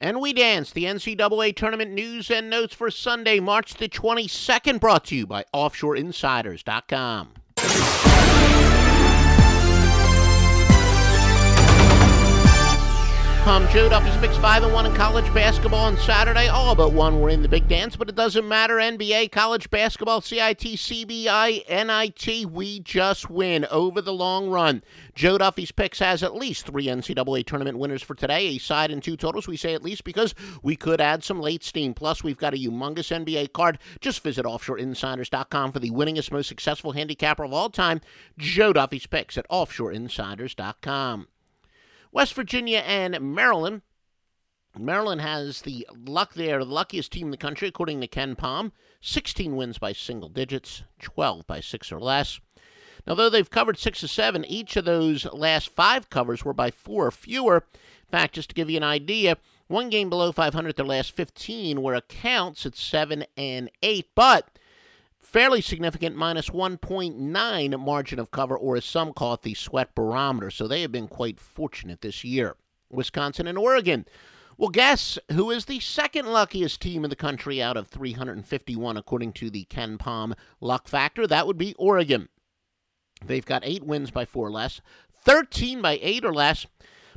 And we dance the NCAA tournament news and notes for Sunday, March the 22nd, brought to you by OffshoreInsiders.com. Joe Duffy's picks 5 and 1 in college basketball on Saturday. All but one were in the big dance, but it doesn't matter. NBA, college basketball, CIT, CBI, NIT, we just win over the long run. Joe Duffy's picks has at least three NCAA tournament winners for today, a side and two totals. We say at least because we could add some late steam. Plus, we've got a humongous NBA card. Just visit offshoreinsiders.com for the winningest, most successful handicapper of all time, Joe Duffy's picks at offshoreinsiders.com. West Virginia and Maryland. Maryland has the luck there, the luckiest team in the country, according to Ken Pom. 16 wins by single digits, 12 by six or less. Now, though they've covered six or seven, each of those last five covers were by four or fewer. In fact, just to give you an idea, one game below 500 their last 15, were accounts at seven and eight, but fairly significant minus 1.9 margin of cover, or as some call it, the sweat barometer. So they have been quite fortunate this year. Wisconsin and Oregon. Well, guess who is the second luckiest team in the country out of 351, according to the Ken Pom luck factor? That would be Oregon. They've got eight wins by four or less, 13 by eight or less,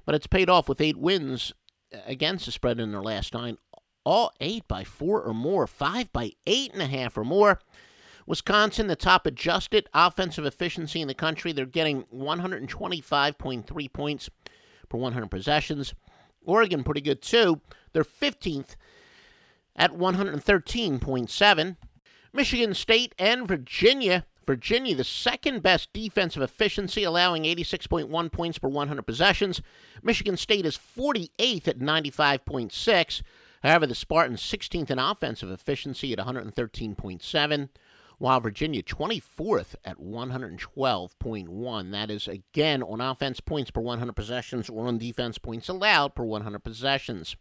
but it's paid off with eight wins against the spread in their last nine. All eight by four or more, five by eight and a half or more. Wisconsin, the top adjusted offensive efficiency in the country. They're getting 125.3 points per 100 possessions. Oregon, pretty good too. They're 15th at 113.7. Michigan State and Virginia. Virginia, the second best defensive efficiency, allowing 86.1 points per 100 possessions. Michigan State is 48th at 95.6. However, the Spartans 16th in offensive efficiency at 113.7 while Virginia 24th at 112.1. That is again on offense points per 100 possessions or on defense points allowed per 100 possessions.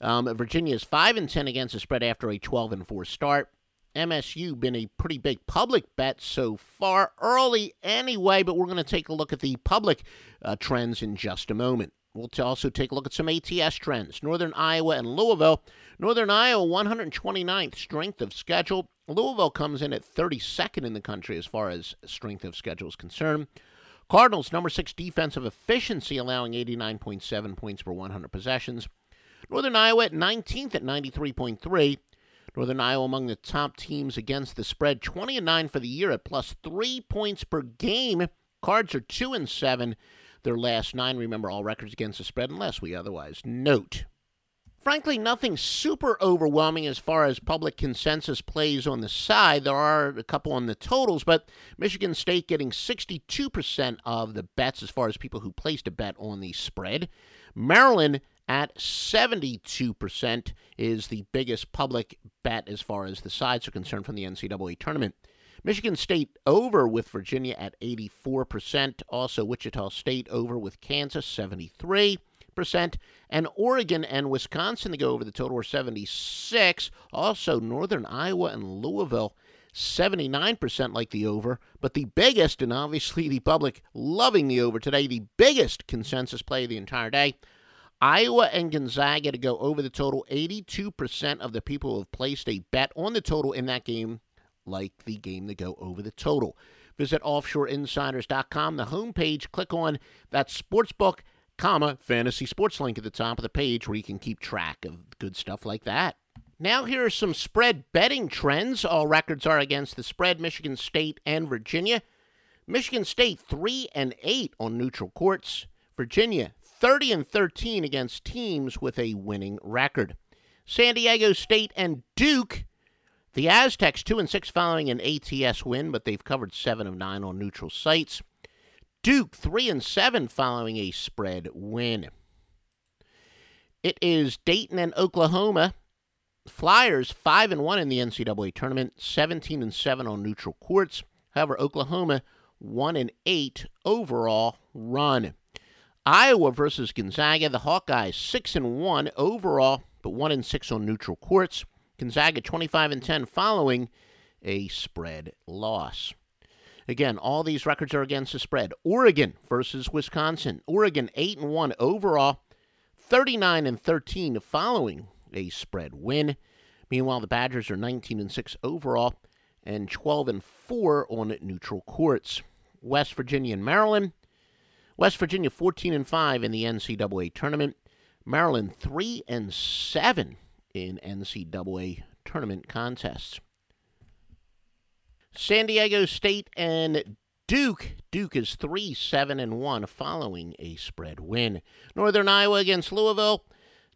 Um, Virginia is 5 and 10 against the spread after a 12 and 4 start. MSU been a pretty big public bet so far, early anyway, but we're going to take a look at the public uh, trends in just a moment. We'll also take a look at some ATS trends. Northern Iowa and Louisville. Northern Iowa, 129th strength of schedule. Louisville comes in at 32nd in the country as far as strength of schedule is concerned. Cardinals, number six defensive efficiency, allowing 89.7 points per 100 possessions. Northern Iowa at 19th at 93.3. Northern Iowa among the top teams against the spread, 20 and 9 for the year at plus three points per game. Cards are 2 and 7 their last nine. Remember, all records against the spread, unless we otherwise note. Frankly, nothing super overwhelming as far as public consensus plays on the side. There are a couple on the totals, but Michigan State getting 62% of the bets as far as people who placed a bet on the spread. Maryland at 72% is the biggest public bet as far as the sides are concerned from the NCAA tournament. Michigan State over with Virginia at 84%. Also, Wichita State over with Kansas, 73%. And Oregon and Wisconsin to go over the total are 76. Also, Northern Iowa and Louisville, 79% like the over. But the biggest, and obviously the public loving the over today, the biggest consensus play of the entire day. Iowa and Gonzaga to go over the total. 82% of the people who have placed a bet on the total in that game like the game to go over the total. Visit offshoreinsiders.com, the homepage, click on that sportsbook, comma, fantasy sports link at the top of the page where you can keep track of good stuff like that. Now here are some spread betting trends. All records are against the spread, Michigan State and Virginia. Michigan State 3 and 8 on neutral courts. Virginia 30 and 13 against teams with a winning record. San Diego State and Duke the Aztecs 2 and 6 following an ATS win, but they've covered 7 of 9 on neutral sites. Duke 3 and 7 following a spread win. It is Dayton and Oklahoma. Flyers 5 and 1 in the NCAA tournament, 17 and 7 on neutral courts. However, Oklahoma 1 and 8 overall run. Iowa versus Gonzaga, the Hawkeyes 6 and 1 overall, but 1 and 6 on neutral courts. Gonzaga 25 and 10 following a spread loss. Again, all these records are against the spread. Oregon versus Wisconsin. Oregon 8 and 1 overall, 39 and 13 following a spread win. Meanwhile, the Badgers are 19 and 6 overall and 12 and 4 on neutral courts. West Virginia and Maryland. West Virginia 14 and 5 in the NCAA tournament. Maryland 3 and 7 in NCAA tournament contests. San Diego State and Duke. Duke is 3 7 and 1 following a spread win. Northern Iowa against Louisville.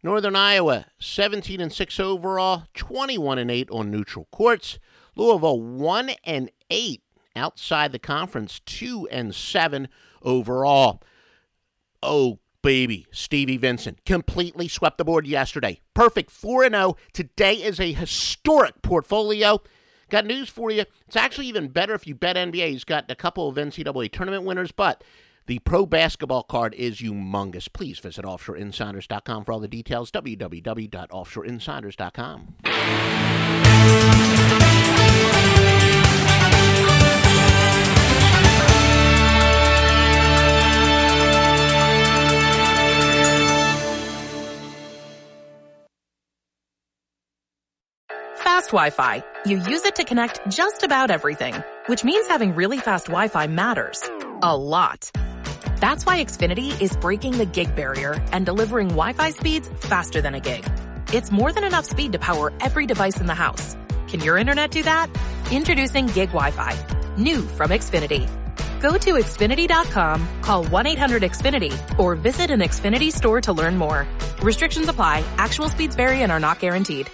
Northern Iowa 17 and 6 overall, 21 and 8 on neutral courts. Louisville 1 and 8 outside the conference, 2 and 7 overall. Oh, baby, Stevie Vincent completely swept the board yesterday. Perfect 4 0. Today is a historic portfolio. Got news for you. It's actually even better if you bet NBA. He's got a couple of NCAA tournament winners, but the pro basketball card is humongous. Please visit offshoreinsiders.com for all the details. www.offshoreinsiders.com. Wi-Fi. You use it to connect just about everything, which means having really fast Wi-Fi matters. A lot. That's why Xfinity is breaking the gig barrier and delivering Wi-Fi speeds faster than a gig. It's more than enough speed to power every device in the house. Can your internet do that? Introducing Gig Wi-Fi. New from Xfinity. Go to Xfinity.com, call 1-800-XFINITY, or visit an Xfinity store to learn more. Restrictions apply. Actual speeds vary and are not guaranteed.